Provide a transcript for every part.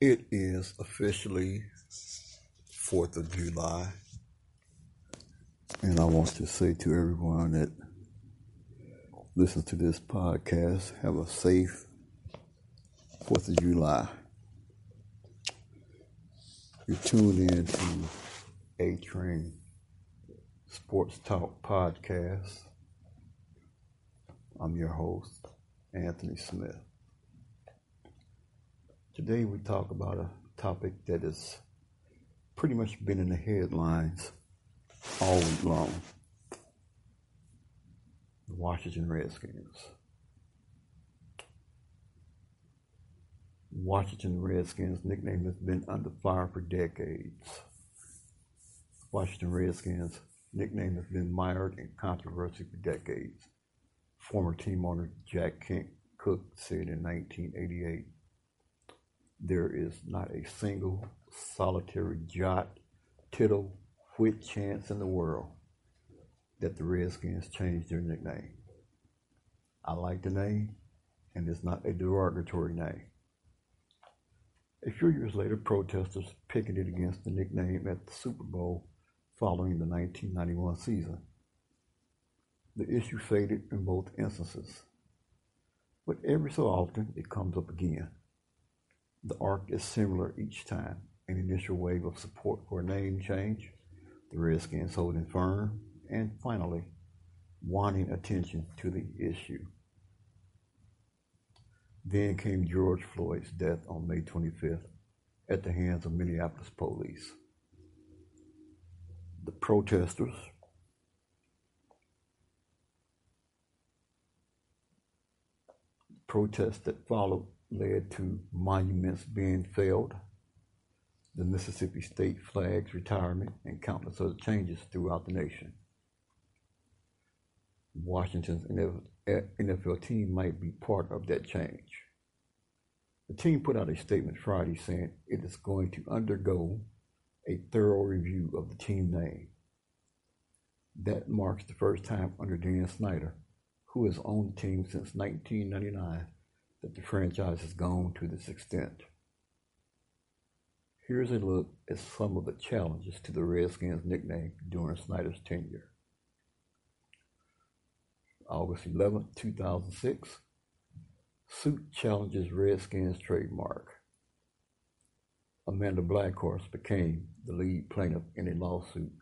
It is officially 4th of July, and I want to say to everyone that listens to this podcast have a safe 4th of July. You're tuned in to A Train Sports Talk Podcast. I'm your host, Anthony Smith. Today we talk about a topic that has pretty much been in the headlines all week long. The Washington Redskins. Washington Redskins nickname has been under fire for decades. Washington Redskins nickname has been mired in controversy for decades. Former team owner Jack Kent Cooke said in 1988 there is not a single solitary jot, tittle, whit chance in the world that the Redskins change their nickname. I like the name, and it's not a derogatory name. A few years later, protesters picketed against the nickname at the Super Bowl following the 1991 season. The issue faded in both instances, but every so often it comes up again. The arc is similar each time. An initial wave of support for a name change, the Redskins holding firm, and finally, wanting attention to the issue. Then came George Floyd's death on May 25th at the hands of Minneapolis police. The protesters protests that followed led to monuments being felled, the Mississippi state flag's retirement, and countless other changes throughout the nation. Washington's NFL team might be part of that change. The team put out a statement Friday saying it is going to undergo a thorough review of the team name. That marks the first time under Dan Snyder, who has owned the team since 1999, that the franchise has gone to this extent. Here's a look at some of the challenges to the Redskins nickname during Snyder's tenure. August 11, 2006, suit challenges Redskins trademark. Amanda Blackhorse became the lead plaintiff in a lawsuit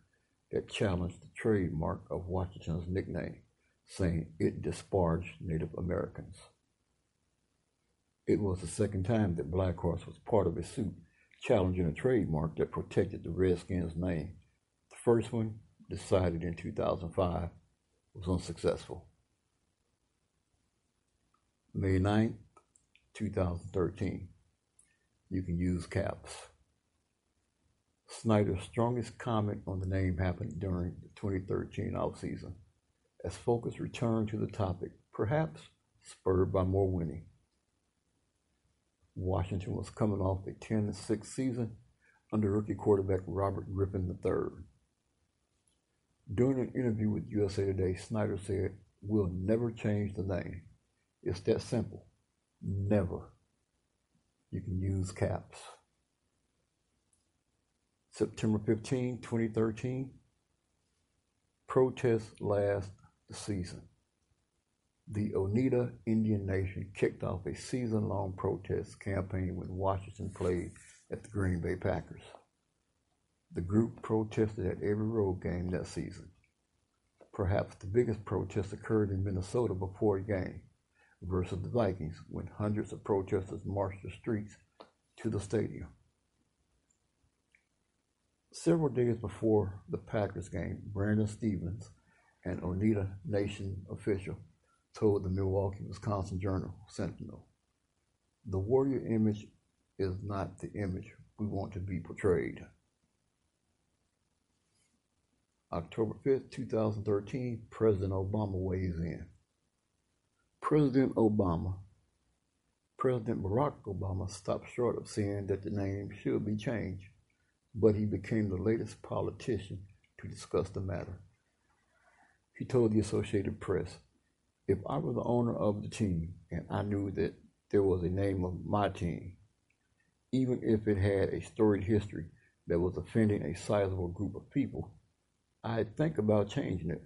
that challenged the trademark of Washington's nickname, saying it disparaged Native Americans. It was the second time that Blackhorse was part of a suit challenging a trademark that protected the Redskins name. The first one, decided in 2005, was unsuccessful. May 9th, 2013. You can use caps. Snyder's strongest comment on the name happened during the 2013 offseason as focus returned to the topic, perhaps spurred by more winning. Washington was coming off a 10 6 season under rookie quarterback Robert Griffin III. During an interview with USA Today, Snyder said, We'll never change the name. It's that simple. Never. You can use caps. September 15, 2013. Protests last the season the Oneida Indian Nation kicked off a season long protest campaign when Washington played at the Green Bay Packers. The group protested at every road game that season. Perhaps the biggest protest occurred in Minnesota before a game versus the Vikings when hundreds of protesters marched the streets to the stadium. Several days before the Packers game, Brandon Stevens, an Oneida Nation official, told the Milwaukee, Wisconsin Journal Sentinel. The warrior image is not the image we want to be portrayed. October 5th, 2013, President Obama weighs in. President Obama, President Barack Obama stopped short of saying that the name should be changed, but he became the latest politician to discuss the matter. He told the Associated Press, if I were the owner of the team and I knew that there was a name of my team, even if it had a storied history that was offending a sizable group of people, I'd think about changing it.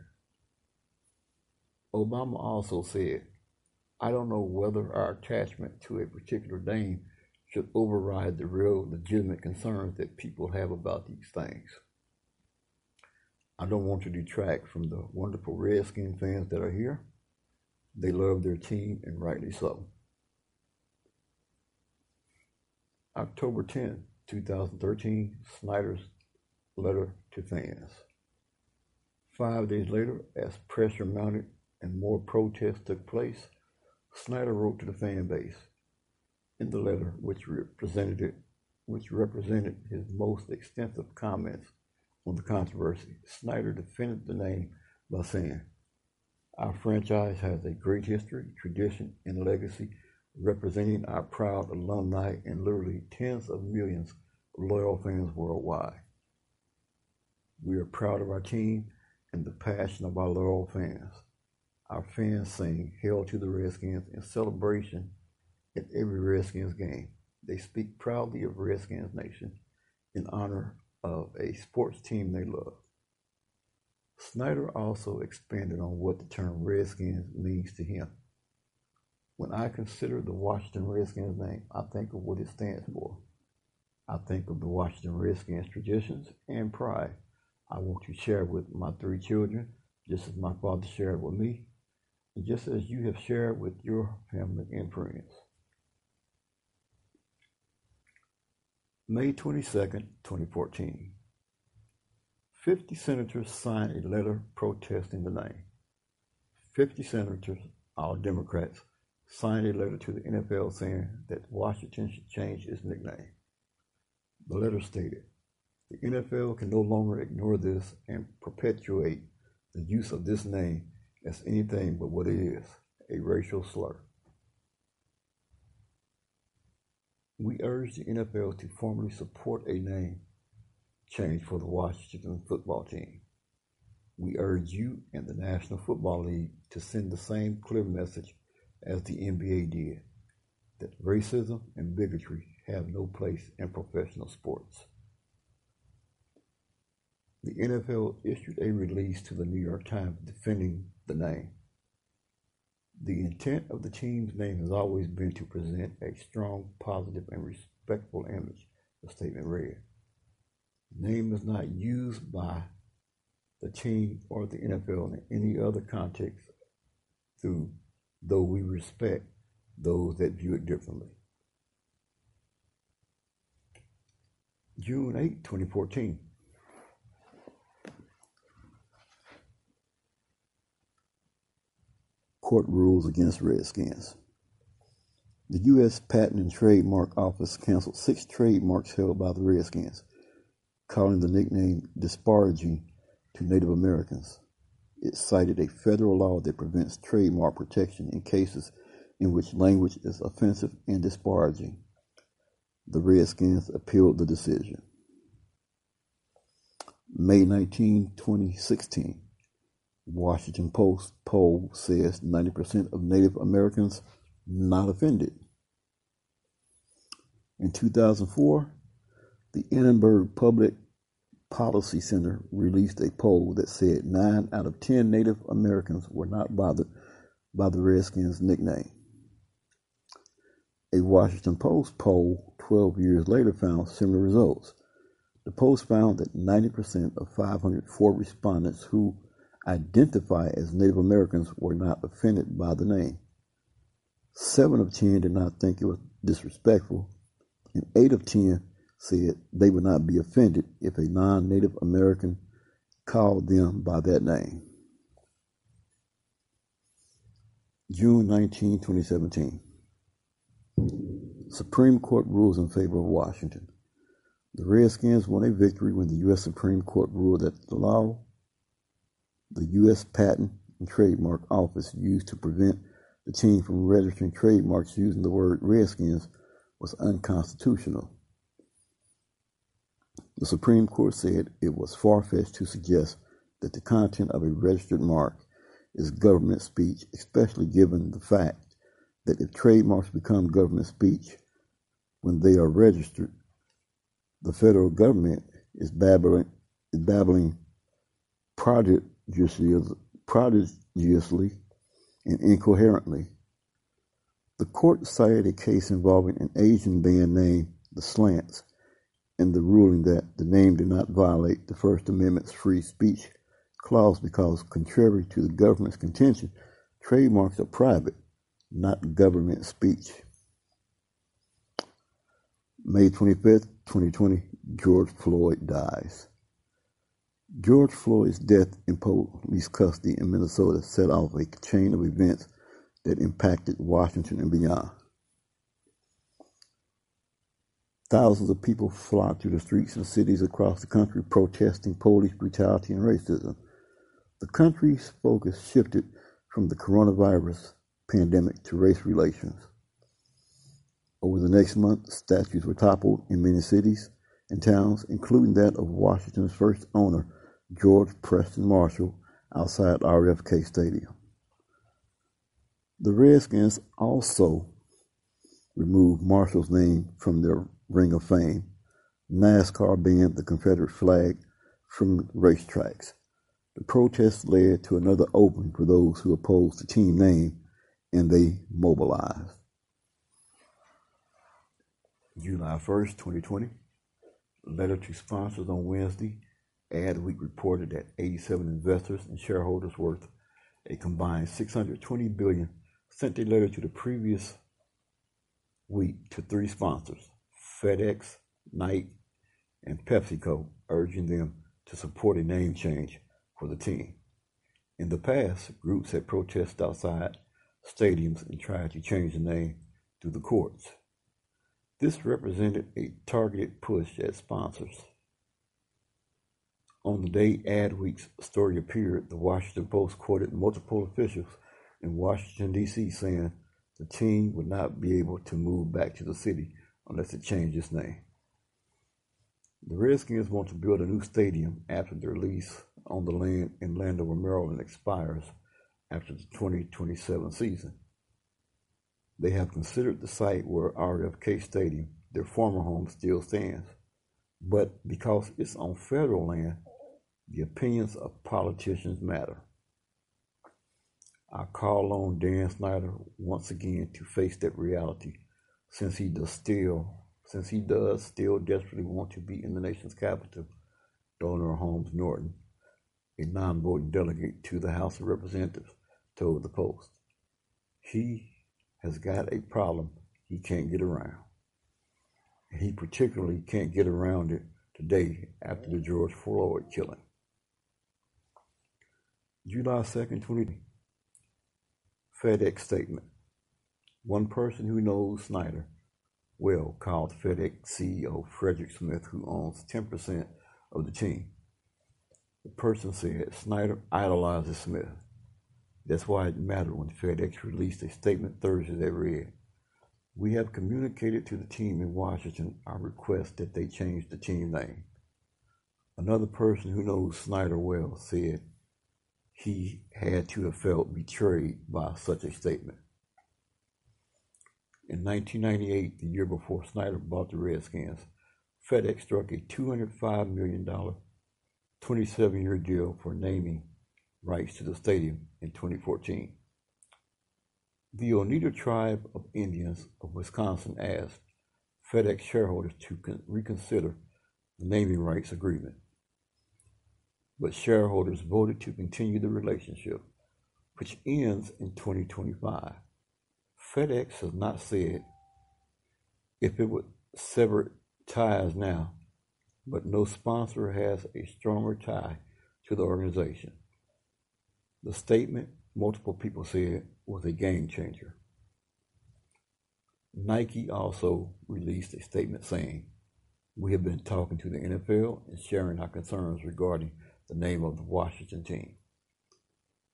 Obama also said, I don't know whether our attachment to a particular name should override the real legitimate concerns that people have about these things. I don't want to detract from the wonderful Redskin fans that are here. They love their team, and rightly so. October 10, 2013, Snyder's letter to fans. Five days later, as pressure mounted and more protests took place, Snyder wrote to the fan base in the letter, which represented which represented his most extensive comments on the controversy. Snyder defended the name by saying, "Our franchise has a great history, tradition, and legacy, representing our proud alumni and literally tens of millions of loyal fans worldwide. We are proud of our team and the passion of our loyal fans. Our fans sing Hail to the Redskins in celebration at every Redskins game. They speak proudly of Redskins Nation in honor of a sports team they love. Snyder also expanded on what the term Redskins means to him. When I consider the Washington Redskins name, I think of what it stands for. I think of the Washington Redskins traditions and pride I want to share with my three children, just as my father shared with me and just as you have shared with your family and friends. May 22nd, 2014. 50 senators signed a letter protesting the name. 50 senators, all Democrats, signed a letter to the NFL saying that Washington should change its nickname. The letter stated, the NFL can no longer ignore this and perpetuate the use of this name as anything but what it is a racial slur. We urge the NFL to formally support a name change for the Washington football team. We urge you and the National Football League to send the same clear message as the NBA did that racism and bigotry have no place in professional sports. The NFL issued a release to the New York Times defending the name. The intent of the team's name has always been to present a strong, positive, and respectful image, the statement read. Name is not used by the team or the NFL in any other context through though we respect those that view it differently. June 8, 2014. court rules against Redskins. The U.S. Patent and Trademark Office canceled six trademarks held by the Redskins, calling the nickname disparaging to Native Americans. It cited a federal law that prevents trademark protection in cases in which language is offensive and disparaging. The Redskins appealed the decision. May 19, 2016. Washington Post poll says 90% of Native Americans not offended. In 2004, the Annenberg Public Policy Center released a poll that said 9 out of 10 Native Americans were not bothered by the Redskins nickname. A Washington Post poll 12 years later found similar results. The Post found that 90% of 504 respondents who identify as Native Americans were not offended by the name. Seven of ten did not think it was disrespectful, and eight of ten said they would not be offended if a non Native American called them by that name. June 19, 2017. Supreme Court rules in favor of Washington. The Redskins won a victory when the U.S. Supreme Court ruled that the law the U.S. Patent and Trademark Office used to prevent the team from registering trademarks using the word Redskins was unconstitutional. The Supreme Court said it was far fetched to suggest that the content of a registered mark is government speech, especially given the fact that if trademarks become government speech, when they are registered, the federal government is babbling, is babbling prodigiously, prodigiously and incoherently. The court cited a case involving an Asian band named the Slants and the ruling that the name did not violate the First Amendment's free speech clause because, contrary to the government's contention, trademarks are private, not government speech. May 25th, 2020, George Floyd dies. George Floyd's death in police custody in Minnesota set off a chain of events that impacted Washington and beyond. Thousands of people flocked to the streets and cities across the country protesting police brutality and racism. The country's focus shifted from the coronavirus pandemic to race relations. Over the next month, statues were toppled in many cities and towns, including that of Washington's first owner, George Preston Marshall, outside RFK Stadium. The Redskins also removed Marshall's name from their Ring of Fame. NASCAR banned the Confederate flag from racetracks. The protests led to another opening for those who opposed the team name, and they mobilized. July 1st, 2020. Letter to sponsors on Wednesday. Adweek reported that 87 investors and shareholders worth a combined 620 billion sent a letter to the previous week to three sponsors FedEx, Nike, and PepsiCo, urging them to support a name change for the team. In the past, groups had protested outside stadiums and tried to change the name through the courts. This represented a targeted push at sponsors. On the day Adweek's story appeared, the Washington Post quoted multiple officials in Washington, D.C., saying the team would not be able to move back to the city unless it changed its name. The Redskins want to build a new stadium after their lease on the land in Landover, Maryland expires after the 2027 season. They have considered the site where RFK Stadium, their former home, still stands. But because it's on federal land, the opinions of politicians matter. I call on Dan Snyder once again to face that reality since he does still since he does still desperately want to be in the nation's capital, Eleanor Holmes Norton, a non-voting delegate to the House of Representatives, told the Post. He has got a problem he can't get around. He particularly can't get around it today after the George Floyd killing. July 2nd, 2020. FedEx statement. One person who knows Snyder well called FedEx CEO Frederick Smith, who owns 10% of the team. The person said Snyder idolizes Smith. That's why it mattered when FedEx released a statement Thursday that read, We have communicated to the team in Washington our request that they change the team name. Another person who knows Snyder well said he had to have felt betrayed by such a statement. In 1998, the year before Snyder bought the Redskins, FedEx struck a $205 million 27 year deal for naming rights to the stadium in 2014. The Oneida Tribe of Indians of Wisconsin asked FedEx shareholders to reconsider the naming rights agreement, but shareholders voted to continue the relationship, which ends in 2025. FedEx has not said if it would sever ties now, but no sponsor has a stronger tie to the organization. The statement, multiple people said, was a game changer. Nike also released a statement saying, We have been talking to the NFL and sharing our concerns regarding the name of the Washington team.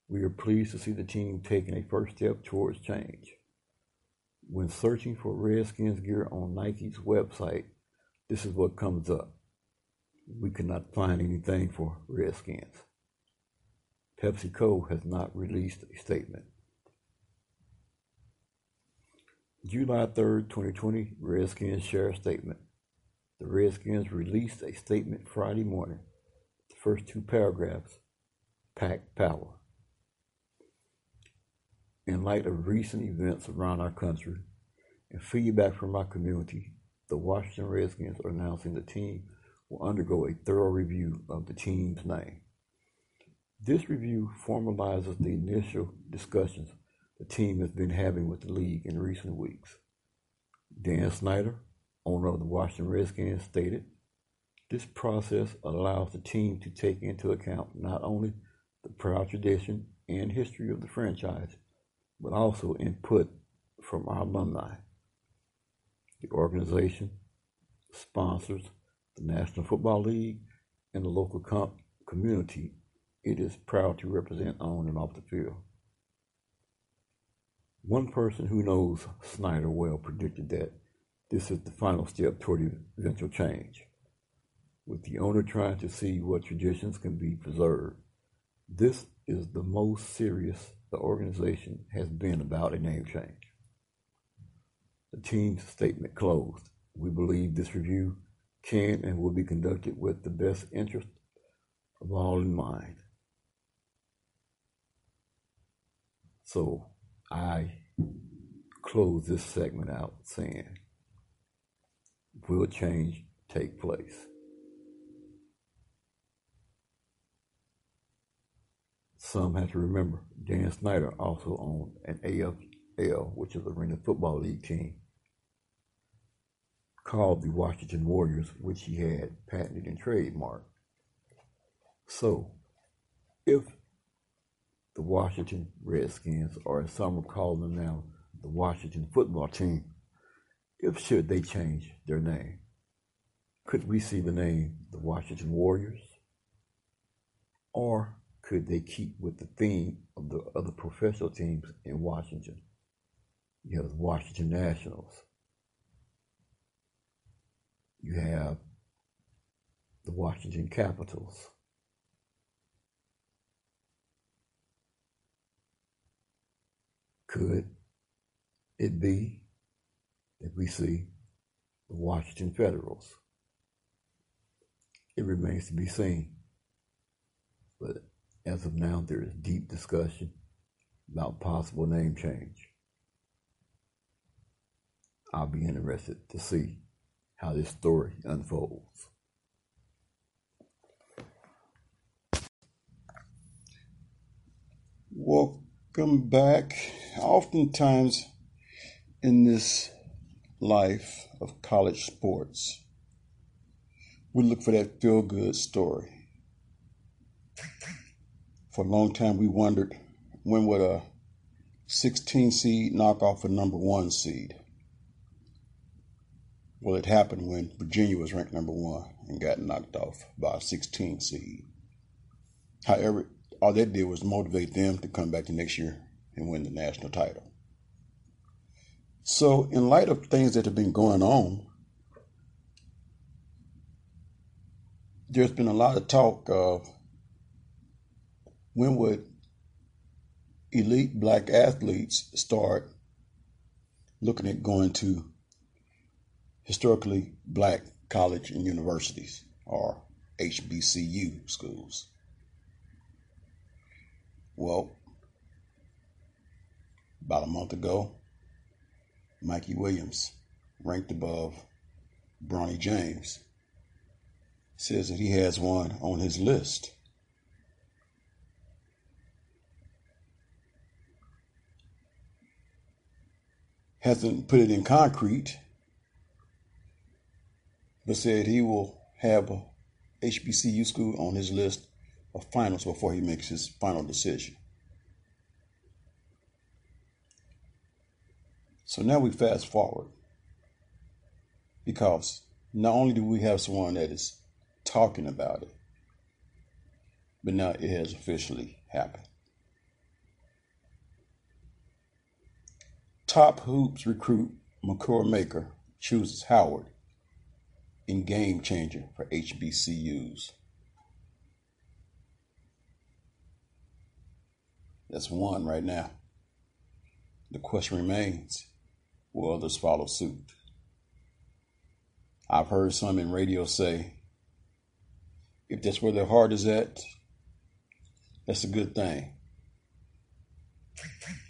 We are pleased to see the team taking a first step towards change. When searching for Redskins gear on Nike's website, this is what comes up. We cannot find anything for Redskins. PepsiCo has not released a statement. July 3rd, 2020, Redskins share statement. The Redskins released a statement Friday morning. The first two paragraphs pack power. In light of recent events around our country and feedback from our community, the Washington Redskins are announcing the team will undergo a thorough review of the team's name. This review formalizes the initial discussions the team has been having with the league in recent weeks. Dan Snyder, owner of the Washington Redskins, stated this process allows the team to take into account not only the proud tradition and history of the franchise, but also input from our alumni. The organization, sponsors, the National Football League, and the local com- community it is proud to represent on and off the field. One person who knows Snyder well predicted that this is the final step toward eventual change, with the owner trying to see what traditions can be preserved. This is the most serious the organization has been about a name change. The team's statement closed. We believe this review can and will be conducted with the best interest of all in mind. So I close this segment out saying, will change take place? Some have to remember Dan Snyder also owned an AFL, which is the Arena Football League team, called the Washington Warriors, which he had patented and trademarked. So, if the Washington Redskins, or as some are calling them now, the Washington football team, if should they change their name, could we see the name the Washington Warriors? Or could they keep with the theme of the other professional teams in Washington? You have the Washington Nationals. You have the Washington Capitals. Could it be that we see the Washington Federals? It remains to be seen. But as of now, there is deep discussion about possible name change. I'll be interested to see how this story unfolds. Welcome back. Oftentimes in this life of college sports, we look for that feel good story. For a long time, we wondered when would a 16 seed knock off a number one seed? Well, it happened when Virginia was ranked number one and got knocked off by a 16 seed. However, all that did was motivate them to come back the next year and win the national title. So, in light of things that have been going on, there's been a lot of talk of when would elite black athletes start looking at going to historically black college and universities or HBCU schools? Well, about a month ago, Mikey Williams, ranked above Bronny James, says that he has one on his list. Hasn't put it in concrete, but said he will have a HBCU school on his list of finals before he makes his final decision. So now we fast forward because not only do we have someone that is talking about it, but now it has officially happened. Top Hoops recruit Makur Maker chooses Howard in game changer for HBCUs. That's one right now. The question remains will others follow suit? I've heard some in radio say, if that's where their heart is at, that's a good thing.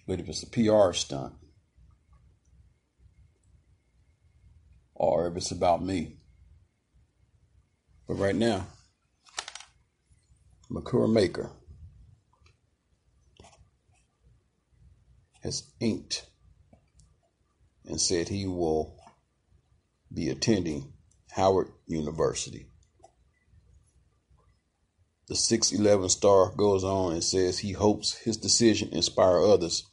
But if it's a PR stunt, or if it's about me, but right now, Makur Maker has inked and said he will be attending Howard University. The 611 star goes on and says he hopes his decision inspire others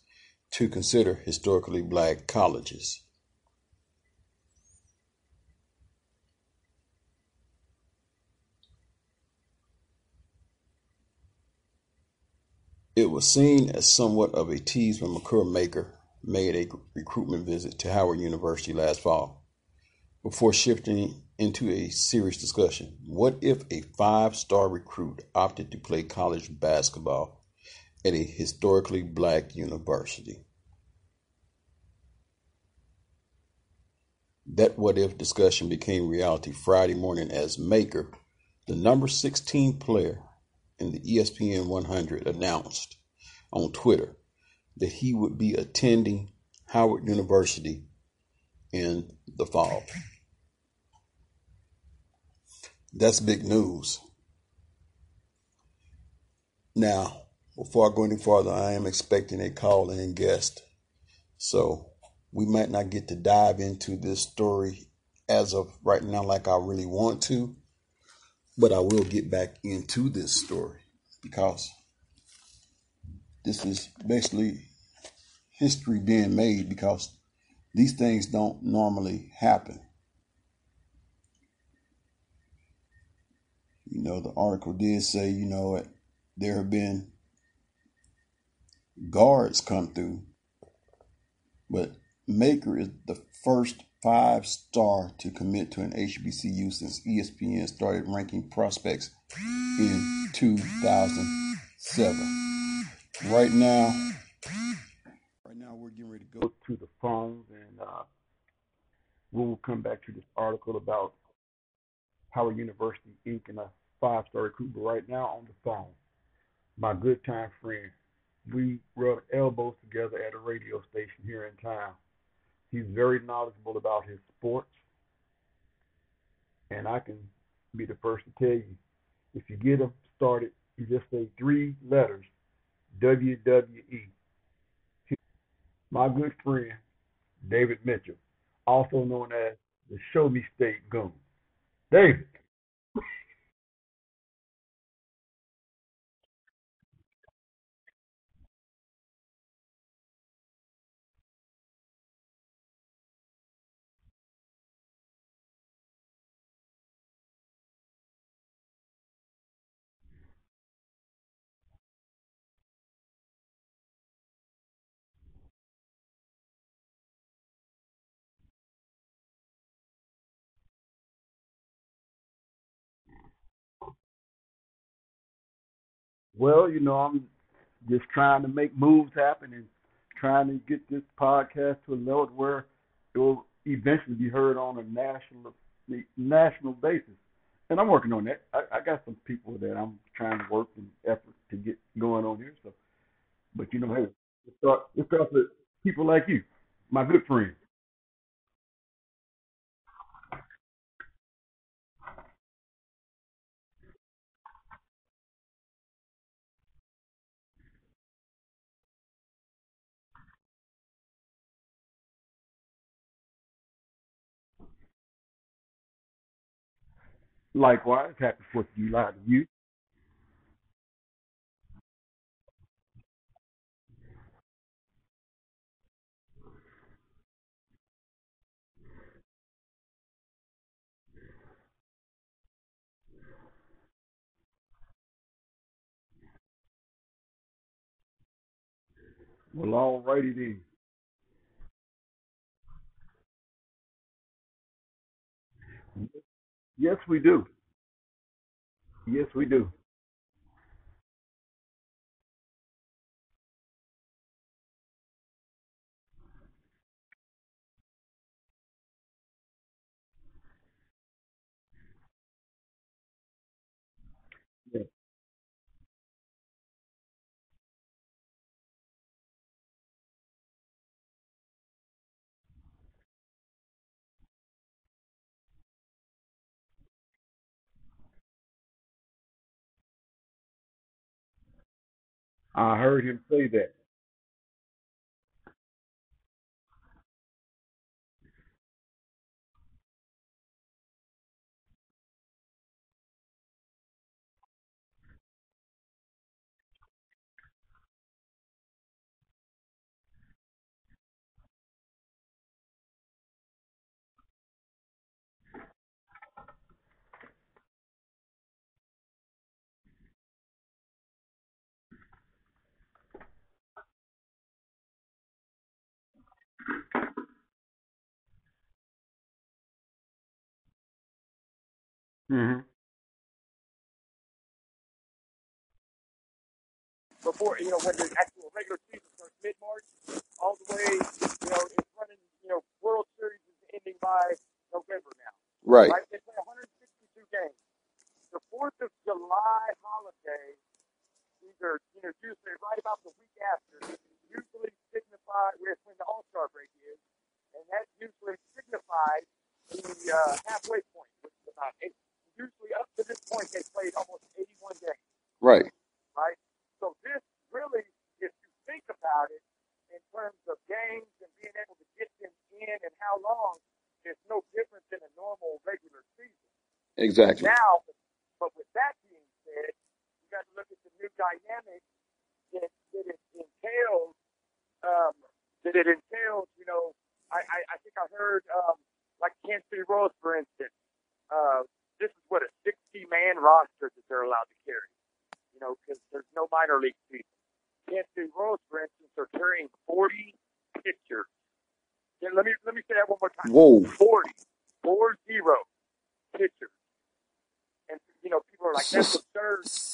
to consider historically black colleges. It was seen as somewhat of a tease when Makur Maker made a recruitment visit to Howard University last fall before shifting into a serious discussion. What if a five star recruit opted to play college basketball at a historically black university? That what if discussion became reality Friday morning as Maker, the number 16 player the ESPN 100, announced on Twitter that he would be attending Howard University in the fall. That's big news. Now, before I go any farther, I am expecting a call in guest. So we might not get to dive into this story as of right now like I really want to, but I will get back into this story because this is basically history being made because these things don't normally happen. You know, the article did say, you know, there have been guards come through, but Maker is the first five star to commit to an HBCU since ESPN started ranking prospects in 2007. Right now, right now we're getting ready to go to the phones, and uh, we'll come back to this article about Howard University Inc. and a five star recruit. But right now on the phone, my good time friend, we rub elbows together at a radio station here in town. He's very knowledgeable about his sports. And I can be the first to tell you if you get him started, you just say three letters WWE. My good friend, David Mitchell, also known as the Show Me State Goon. David. Well, you know, I'm just trying to make moves happen and trying to get this podcast to a level where it will eventually be heard on a national national basis. And I'm working on that. I, I got some people that I'm trying to work and effort to get going on here. So, but you know, hey, it starts it starts with people like you, my good friend. Likewise, happy Fourth of July to you. Well, all righty then. Yes, we do. Yes, we do. I heard him say that. Mm-hmm. Before you know when the actual regular season starts mid March, all the way you know it's running you know World Series is ending by November now. Right. right? Exactly.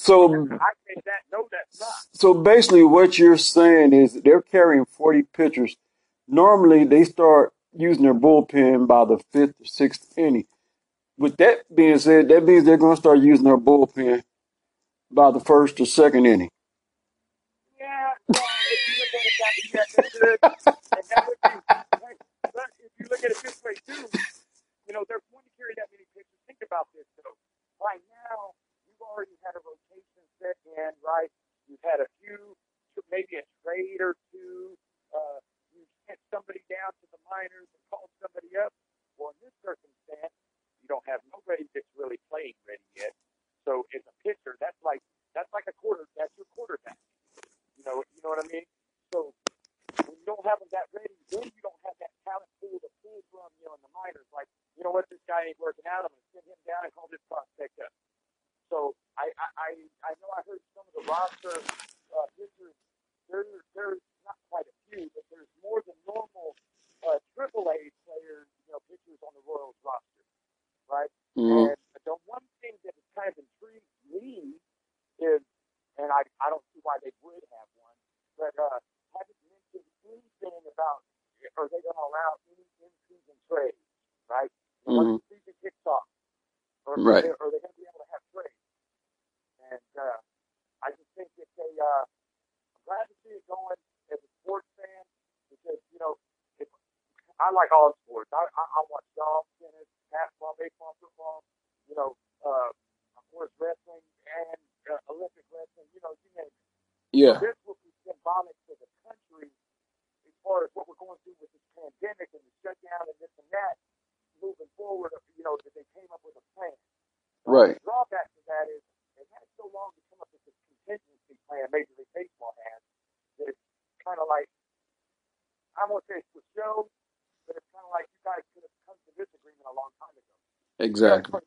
So I that's not. So basically, what you're saying is they're carrying 40 pitchers. Normally, they start using their bullpen by the fifth or sixth inning. With that being said, that means they're going to start using their bullpen by the first or second inning. Exactly.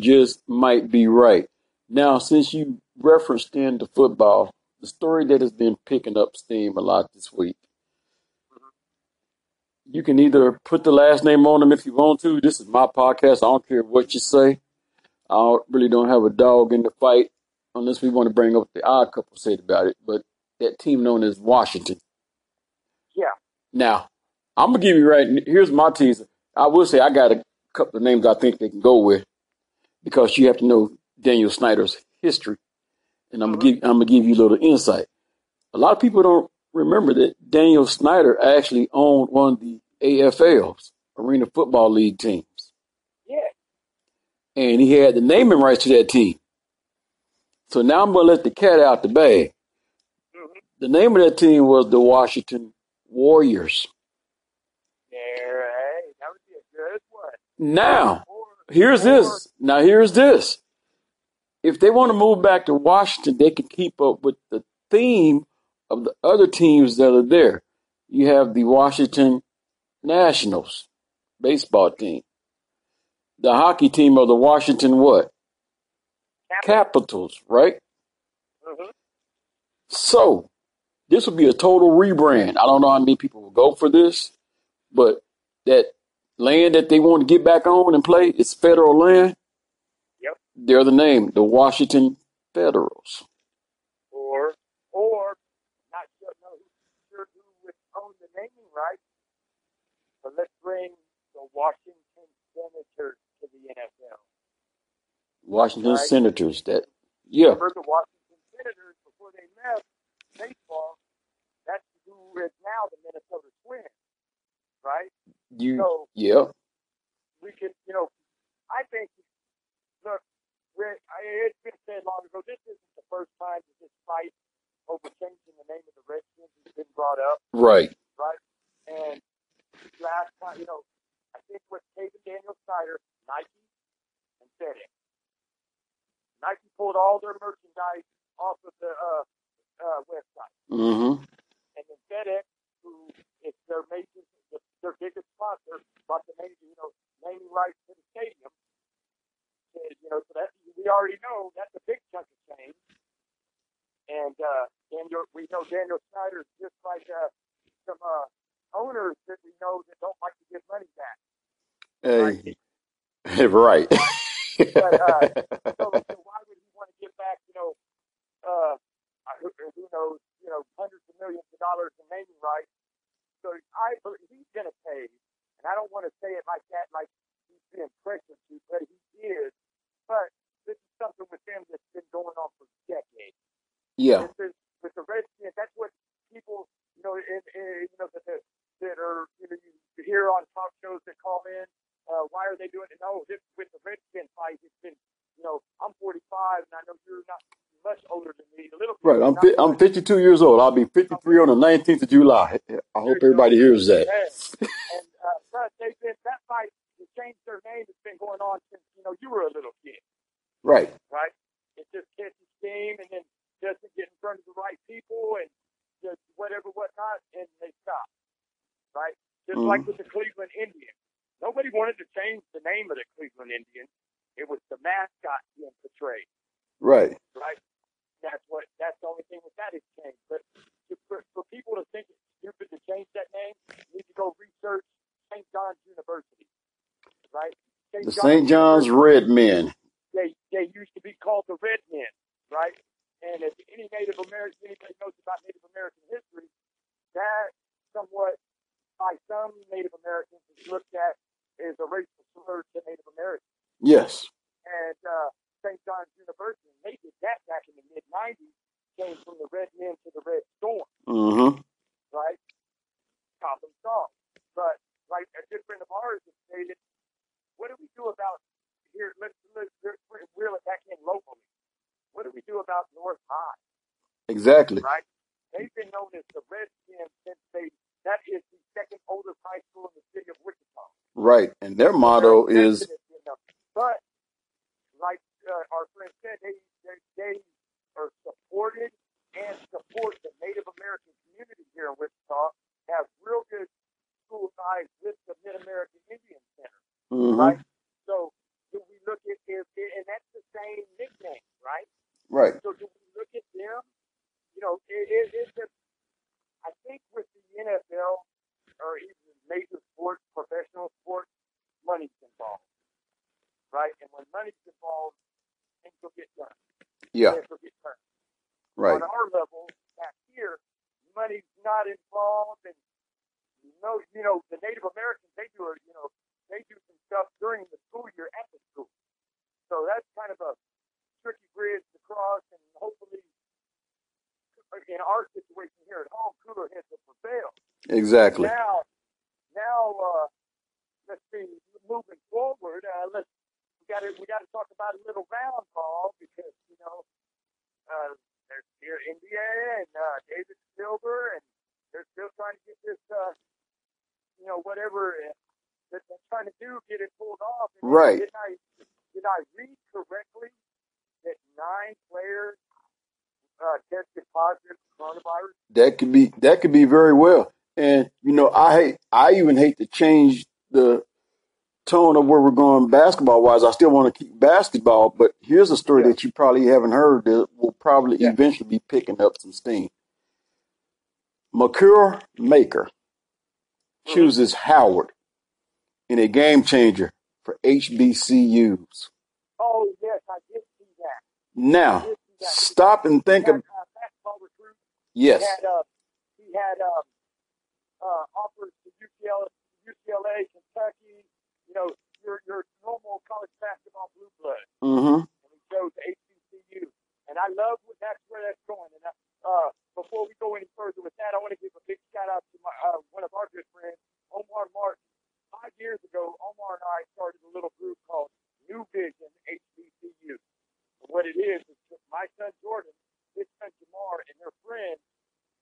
just might be right. Now, since you referenced into football, the story that has been picking up steam a lot this week. You can either put the last name on them if you want to. This is my podcast. I don't care what you say. I really don't have a dog in the fight unless we want to bring up the odd couple said about it. But that team known as Washington. Yeah. Now, I'm gonna give you right. Here's my teaser. I will say I got a couple of names I think they can go with because you have to know Daniel Snyder's history, and I'm gonna give I'm gonna give you a little insight. A lot of people don't remember that Daniel Snyder actually owned one of the AFL's Arena Football League teams, Yeah. and he had the naming rights to that team. So now I'm gonna let the cat out the bag. hmm The name of that team was the Washington Warriors. There, hey, that would be a good one. Now, here's this. Now, here's this. If they want to move back to Washington, they can keep up with the theme of the other teams that are there. You have the Washington Nationals baseball team, the hockey team of the Washington what? Capitals, right? hmm So this would be a total rebrand. I don't know how many people will go for this, but that land that they want to get back on and play is federal land. Yep. They're the name, the Washington Federals. Or, or, not sure, no, sure who would own the naming rights, but let's bring the Washington Senators to the NFL. Washington Right. Senators. That yeah, Remember the Washington Senators before they left baseball? That's who is now the Minnesota Twins, right? you So yeah, we could, you know, I think, look, it's been said long ago, this isn't the first time that this fight over changing the name of the Redskins has been brought up, right. right? And last time, you know, I think with David Daniel Snyder, Nike, and FedEx. Nike pulled all their merchandise off of the uh, uh, website. Mm-hmm. And then FedEx, who is their major, their biggest sponsor, bought the name, you know, naming rights to the stadium. And, you know, so that we already know that's a big chunk of change. And uh, Daniel, we know Daniel Snyder is just like uh, some uh, owners that we know that don't like to give money back. Hey, right. But uh, so, so why would he want to give back, you know, uh, uh, who, who knows, you know, hundreds of millions of dollars in naming rights? So I believe he's going to pay, and I don't want to say it like that, like he's being pressured to, but he is. But this is something with him that's been going on for decades. yeah, This is with the Redskins. That's what people, you know, in, in, you know, that that, are, you know, you hear on talk shows that call in. Uh, why are they doing it? No, this with the Redskin fight. It's been, you know, I'm 45, and I know you're not much older than me. A little bit. right. I'm fi- I'm 52 years old. I'll be 53 on the 19th of July. I hope everybody hears that. And uh, but they've been that fight to change their name has been going on since you know you were a little kid, Right. right? It just catches steam and then doesn't get in front of the right people and just whatever, whatnot, and they stop, right? Just like Mhm. with the Cleveland Indians, nobody wanted to change the name of the Cleveland Indians. It was the mascot being portrayed, Right. right? That's what. That's the only thing with that is changed. But to, for, for people to think it's stupid to change that name, you need to go research St. John's University, right? The St. John's Red Men. They they used to be called the Red Men, right? And if any Native American anybody knows about Native American history, that somewhat by some Native Americans is looked at as a racial slur to Native Americans. Yes. and uh, St. John's University. They did that back in the mid '90s. Came from the Red Men to the Red Storm, Mm-hmm. right? Problem solved. But like a good friend of ours has stated, what do we do about here? Let's let's let's reel it back in locally. What do we do about North High, Exactly. right? They've been known as the Redskins since they. That is the second oldest high school in the city of Wichita. Right. And their motto is. But like uh, our friend said, they, they they are supported and support the Native American community here in Wichita. Have real good school ties with the Mid American Indian Center, mm-hmm. right? So do we look at if and that's the same nickname, right? Right. So do we look at them? You know, it is it, just I think with the NFL or even major sports, professional sports, money's involved, right? And when money's involved, things will get done. Yeah. Things will get turned. Right. On our level back here, money's not involved, and no, you know, the Native Americans they do, you know, they do some stuff during the school year at the school. So that's kind of a tricky bridge to cross, and hopefully, in our situation here at home, cooler heads will prevail. Exactly. Now, now, uh, let's see, moving forward, uh, let's we got to we got to talk about a little round ball because know, uh, there's here NBA and uh, David Silver, and they're still trying to get this, uh, you know, whatever that they're trying to do, get it pulled off. And Right. Did I did I read correctly that nine players uh, tested positive for coronavirus? That could be that could be very well. And you know, I hate I even hate to change the tone of where we're going basketball wise. I still want to keep basketball, but here's a story Yeah. that you probably haven't heard that will probably Yeah. eventually be picking up some steam. Makur Maker Mhm. chooses Howard in a game changer for HBCUs. Oh yes, I did see that. Now, see that. stop and think of uh, yes, He had uh, he had um, uh, offers to UCLA, UCLA, Kentucky. You know, your your normal college basketball blue blood, mm-hmm. and he chose HBCU. And I love what that's where that's going. And uh, before we go any further with that, I want to give a big shout out to my uh, one of our good friends, Omar Martin. Five years ago, Omar and I started a little group called New Vision HBCU. And what it is is took my son Jordan, his son Jamar, and their friends,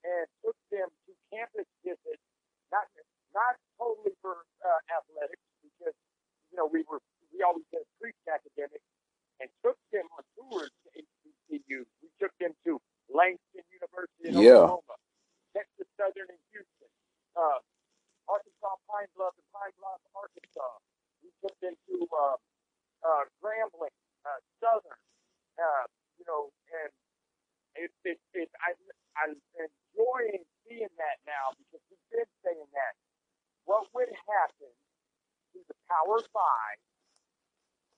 and took them to campus visits. Not not totally for uh, athletics you know we were we always had preached academic, and took them on tours to HBCU. We took them to Langston University in Yeah. Oklahoma, Texas Southern in Houston, uh, Arkansas Pine Bluff and Pine Bluff, Arkansas. We took them to uh, uh, Grambling, uh, Southern, uh, you know, and it, it, it, I, I'm enjoying seeing that now because we've been saying that. What would happen to the Power Five?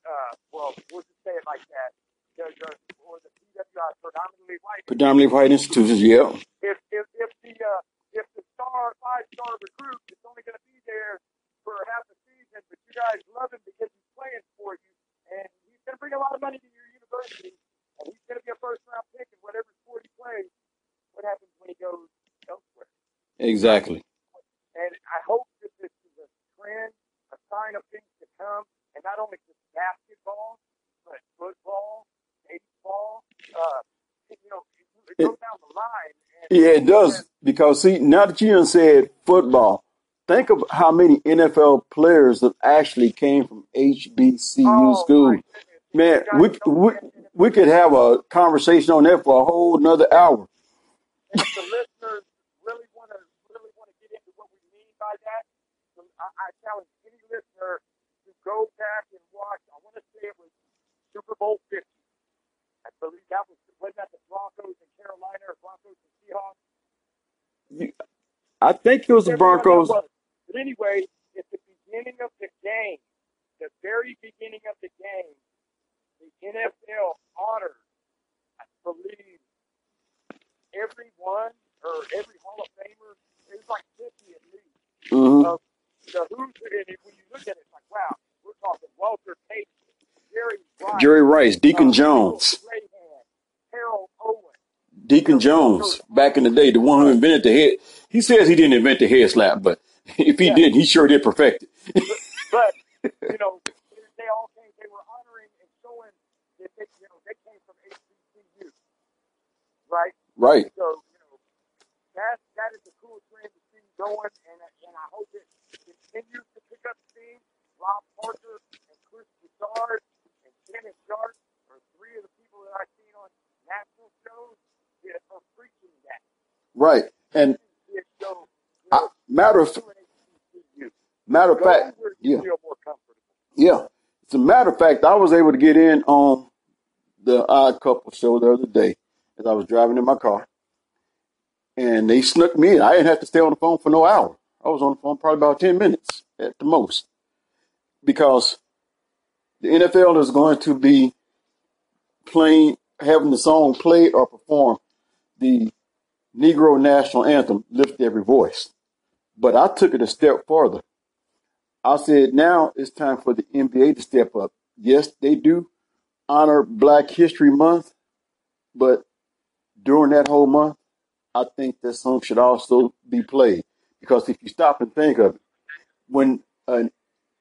Uh, well, we'll just say it like that. The, the, or the PWI, predominantly white. institutions. Yeah, If if if the uh, if the star five star recruit is only going to be there for half a season, but you guys love him because he's playing for you, and he's going to bring a lot of money to your university, and he's going to be a first round pick in whatever sport he plays. What happens when he goes elsewhere? exactly. And I hope that this is a trend, a sign of things to come, and not only just basketball, but football, baseball. Uh, you know, it goes down the line. And, Yeah, it does. Because see, now that you done said football, think of how many NFL players that actually came from HBCU Oh, school. Man, we, we we could have a conversation on that for a whole another hour. And if the listeners really want to really want to get into what we mean by that, so I, I challenge any listener to go back and watch. I want to say it was Super Bowl 50. I believe that was wasn't that the Broncos and Carolina or Broncos and Seahawks? I think it was the Whichever one that Broncos. But anyway, at the beginning of the game, the very beginning of the game, the NFL honored, I believe, everyone or every Hall of Famer. It was like 50 at least. Of the who's and if- when you look at it, it's like, wow, we're talking Walter Payton, Jerry Rice, Jerry Rice, Deacon uh, Jones, Strahan, Harold Owen. Deacon Jones, back in the day, the one who invented the head. He says he didn't invent the head slap, but if he Yeah. did, he sure did perfect it. But you know, they all came. They were honoring and showing that they, you know, they came from HBCU, right? right. So you know, that that is a cool trend to see going, and and I hope it continues to pick up steam. Rob Parker and Chris Broussard and Kenneth Sharp are three of the people that I've seen on national shows that are preaching that. Right. And This show, you I, matter of do an HBCU. matter of fact, yeah, feel more comfortable. yeah. As a matter of fact, I was able to get in on the Odd Couple show the other day as I was driving in my car, and they snuck me in. I didn't have to stay on the phone for no hour. I was on the phone probably about ten minutes at the most, because the NFL is going to be playing, having the song played or performed, the Negro National Anthem, Lift Every Voice. But I took it a step further. I said, now it's time for the NBA to step up. Yes, they do honor Black History Month, but during that whole month, I think that song should also be played. Because if you stop and think of it, when an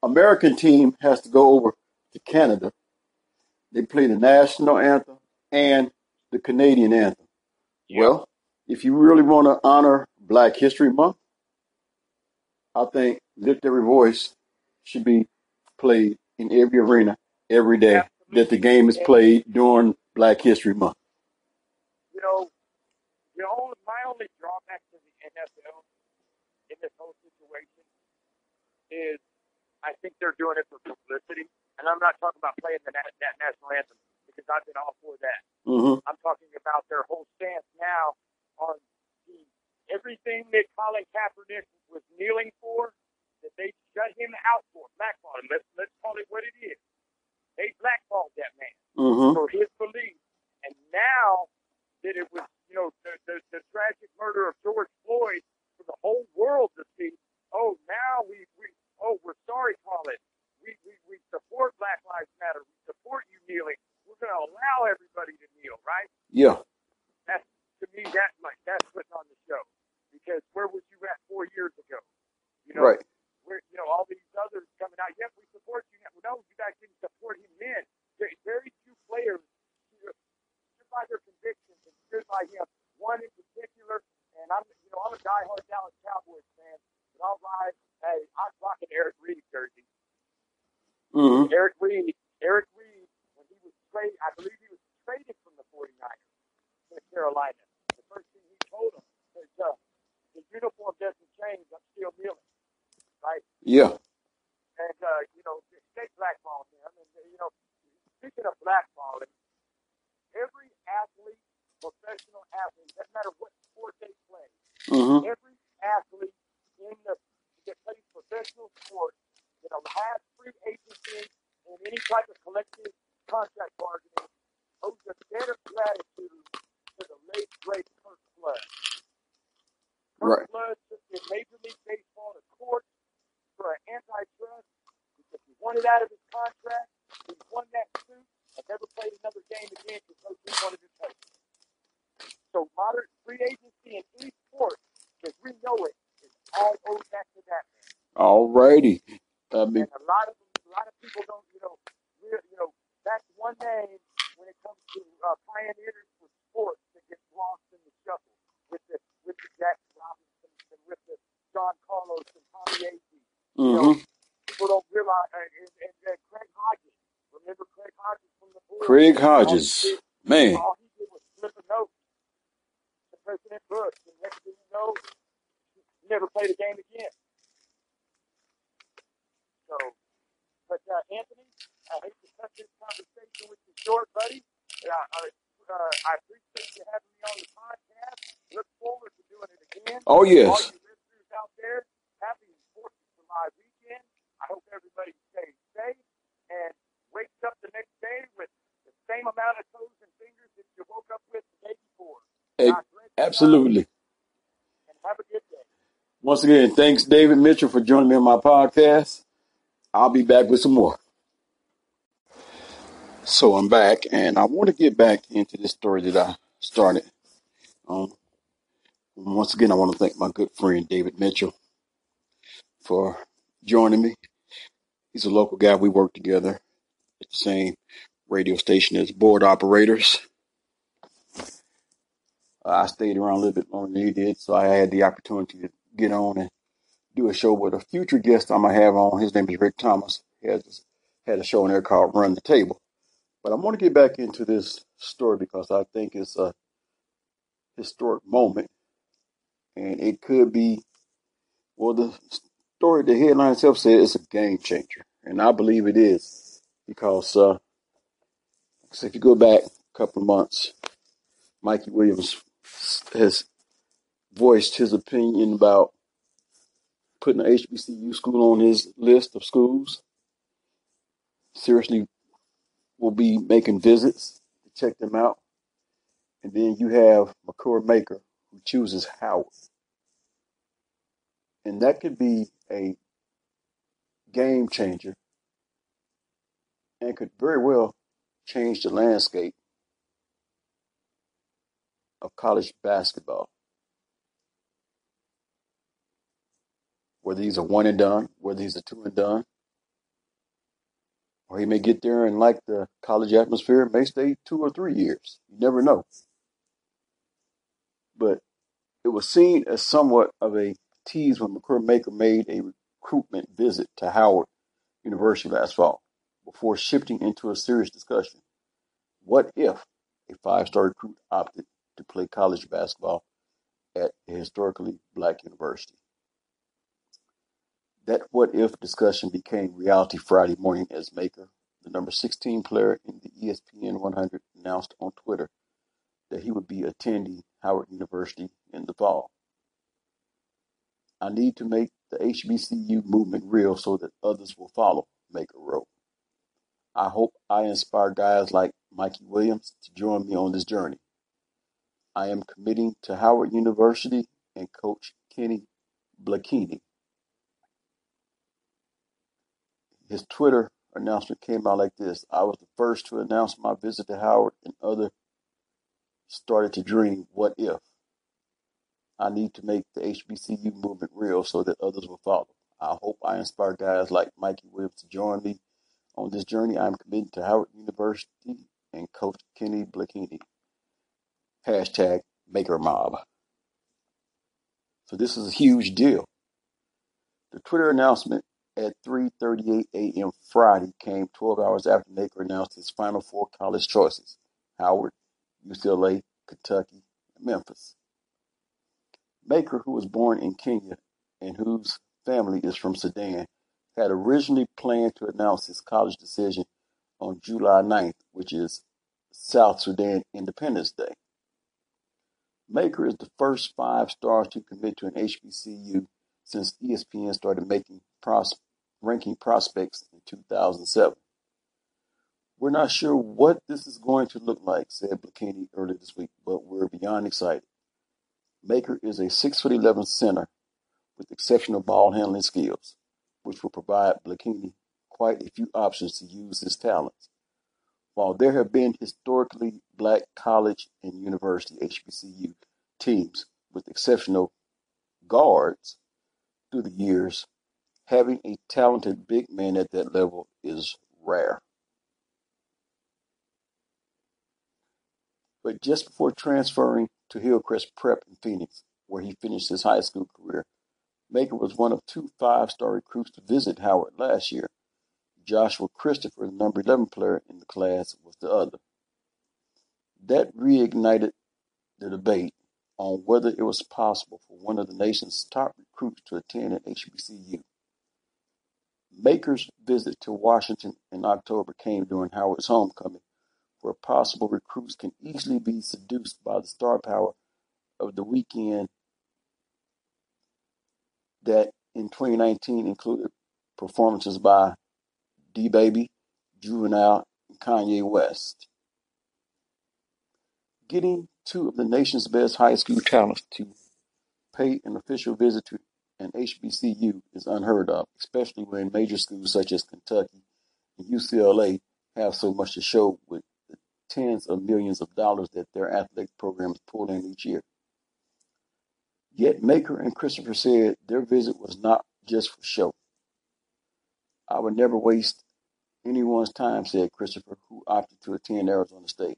American team has to go over to Canada, they play the national anthem and the Canadian anthem. Well, if you really want to honor Black History Month, I think Lift Every Voice should be played in every arena every day that the game is played during Black History Month. You know, the only, my only drawback to the NFL in this whole situation is I think they're doing it for publicity. And I'm not talking about playing the na- that national anthem because I've been all for that. Mm-hmm. I'm talking about their whole stance now on the, everything that Colin Kaepernick was kneeling for, that they shut him out for, blackballed him. Let's, let's call it what it is. They blackballed that man Mm-hmm. for his beliefs. And now that it was, you know, the, the, the tragic murder of George Floyd for the whole world to see, oh, now we, we oh, we're sorry, Colin. We, we, we support Black Lives Matter. We support you kneeling. Going to allow everybody to kneel, right? Yeah. That's, to me, that's like, that's putting on the show. Because where was you at four years ago? You know, Right. where, you know, all these others coming out, yep, we support you. No, you guys didn't support him then. Very, very few players stood stood by their convictions and stood by him. One in particular, and I'm, you know, I'm a diehard Dallas Cowboys fan, but I'll ride. Hey, I'm rocking Eric Reid jersey. Mm-hmm. Eric Reid, Eric Reid, when he was traded, I believe he was traded from the 49ers to Carolina. The first thing he told them was, uh, the uniform doesn't change. I'm still kneeling, right? Yeah. and uh, you know, they blackball him. And you know, speaking of blackballing, every athlete, professional athlete, doesn't matter what sport they play, Mm-hmm. every athlete in the that plays professional sports that has free agency and any type of collective contract bargaining owes a debt of gratitude to the late great Curt Flood. Curt Right. Flood took the Major League Baseball to court for an antitrust because he wanted out of his contract. He won that suit and never played another game again because no team wanted to take him. So modern free agency in any sport, as we know it, is all owed back to that man. Alrighty. I mean, And a lot of a lot of people don't, you know, real, you know, that's one name when it comes to uh, pioneers for sports that gets lost in the shuffle with the with the Jack Robinson and with the John Carlos and Tommy Agee. You know, mm-hmm. people don't realize, and, and, and, and Craig Hodges. Remember Craig Hodges from the Bulls? Craig All Hodges. did, Man. all he did was flip a note to President Bush, and next thing you know, he never played a game again. So, but uh, Anthony, I hate to cut this conversation with you short, buddy. Uh, I, uh, I appreciate you having me on the podcast. Look forward to doing it again. Oh All yes. you listeners out there, happy Fourth of July weekend. I hope everybody stays safe and wakes up the next day with the same amount of toes and fingers that you woke up with the day before. Hey, God bless you, absolutely. and have a good day. Once again, thanks David Mitchell for joining me on my podcast. I'll be back with some more. So I'm back, and I want to get back into this story that I started. Um, once again, I want to thank my good friend David Mitchell for joining me. He's a local guy. We work together at the same radio station as board operators. I stayed around a little bit longer than he did, so I had the opportunity to get on and do a show with a future guest I'm gonna have on. His name is Rick Thomas. He has had a show on there called Run the Table. But I want to get back into this story because I think it's a historic moment, and it could be well the story. The headline itself says it's a game changer, and I believe it is because uh, so if you go back a couple of months, Mikey Williams has voiced his opinion about putting a HBCU school on his list of schools. seriously will be making visits to check them out. And then you have Makur Maker, who chooses Howard. And that could be a game changer and could very well change the landscape of college basketball. Whether he's a one and done, whether he's a two and done, or he may get there and like the college atmosphere, may stay two or three years. You never know. But it was seen as somewhat of a tease when Makur Maker made a recruitment visit to Howard University last fall before shifting into a serious discussion. What if a five star recruit opted to play college basketball at a historically black university? That what if discussion became reality Friday morning as Maker, the number 16 player in the ESPN 100, announced on Twitter that he would be attending Howard University in the fall. I need to make the HBCU movement real so that others will follow, Maker wrote. I hope I inspire guys like Mikey Williams to join me on this journey. I am committing to Howard University and Coach Kenny Blakeney. His Twitter announcement came out like this I was the first to announce my visit to Howard, and others started to dream, what if? I need to make the HBCU movement real so that others will follow. I hope I inspire guys like Mikey Williams to join me on this journey. I am committed to Howard University and Coach Kenny Blakeney. Hashtag Maker Mob. So this is a huge deal. The Twitter announcement at 3:38 a.m. Friday came 12 hours after Maker announced his final four college choices: Howard, UCLA, Kentucky, and Memphis. Maker, who was born in Kenya and whose family is from Sudan, had originally planned to announce his college decision on July 9th, which is South Sudan Independence Day. Maker is the first five stars to commit to an HBCU since ESPN started making ranking prospects in 2007. We're not sure what this is going to look like, said Blakeney earlier this week, but we're beyond excited. Maker is a 6'11 center with exceptional ball handling skills, which will provide Blakeney quite a few options to use his talents. While there have been historically black college and university HBCU teams with exceptional guards through the years, having a talented big man at that level is rare. But just before transferring to Hillcrest Prep in Phoenix, where he finished his high school career, Maker was one of two five star recruits to visit Howard last year. Joshua Christopher, the number 11 player in the class, was the other. That reignited the debate on whether it was possible for one of the nation's top recruits to attend an HBCU. Maker's visit to Washington in October came during Howard's homecoming, where possible recruits can easily be seduced by the star power of the weekend that in 2019 included performances by DaBaby, Juvenile, and Kanye West. Getting two of the nation's best high school talents to pay an official visit to an HBCU is unheard of, especially when major schools such as Kentucky and UCLA have so much to show with the tens of millions of dollars that their athletic programs pull in each year. Yet Maker and Christopher said their visit was not just for show. I would never waste anyone's time, said Christopher, who opted to attend Arizona State.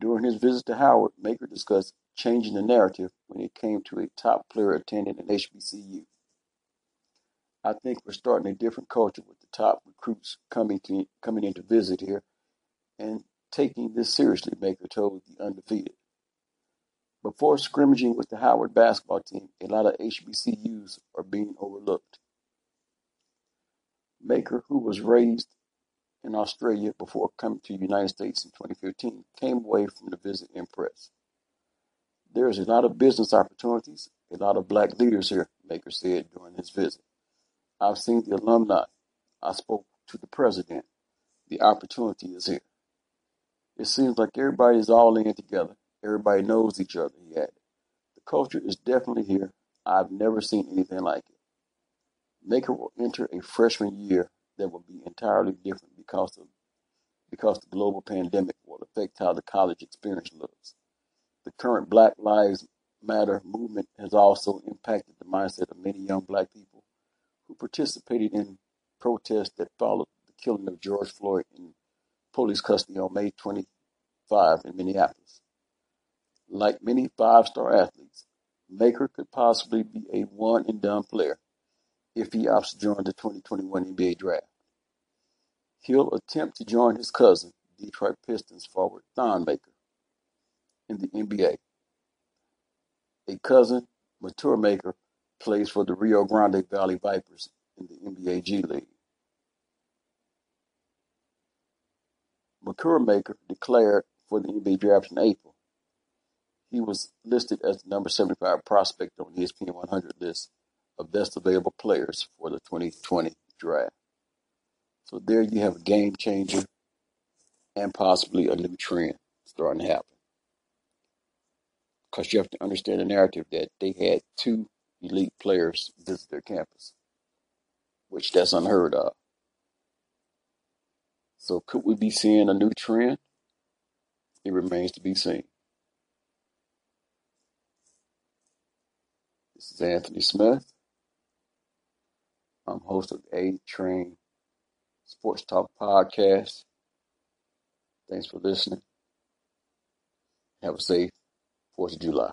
During his visit to Howard, Maker discussed changing the narrative when it came to a top player attending an HBCU. I think we're starting a different culture with the top recruits coming to coming in to visit here and taking this seriously, Maker told the undefeated. Before scrimmaging with the Howard basketball team, a lot of HBCUs are being overlooked. Maker, who was raised in Australia before coming to the United States in 2015, came away from the visit impressed. There's a lot of business opportunities, a lot of black leaders here, Maker said during his visit. I've seen the alumni. I spoke to the president. The opportunity is here. It seems like everybody is all in together. Everybody knows each other. He added. The culture is definitely here. I've never seen anything like it. Maker will enter a freshman year that will be entirely different because of because the global pandemic will affect how the college experience looks. Current Black Lives Matter movement has also impacted the mindset of many young black people who participated in protests that followed the killing of George Floyd in police custody on May 25 in Minneapolis. Like many five star athletes, Maker could possibly be a one and done player if he opts to join the 2021 NBA draft. He'll attempt to join his cousin, Detroit Pistons forward Thon Maker, in the NBA. A cousin, Matur Maker, plays for the Rio Grande Valley Vipers in the NBA G League. Makur Maker declared for the NBA draft in April. He was listed as the number 75 prospect on the ESPN 100 list of best available players for the 2020 draft. So there you have a game changer and possibly a new trend starting to happen. Because you have to understand the narrative that they had two elite players visit their campus, which that's unheard of. So could we be seeing a new trend? It remains to be seen. This is Anthony Smith. I'm host of A Train Sports Talk Podcast. Thanks for listening. Have a safe 4th of July.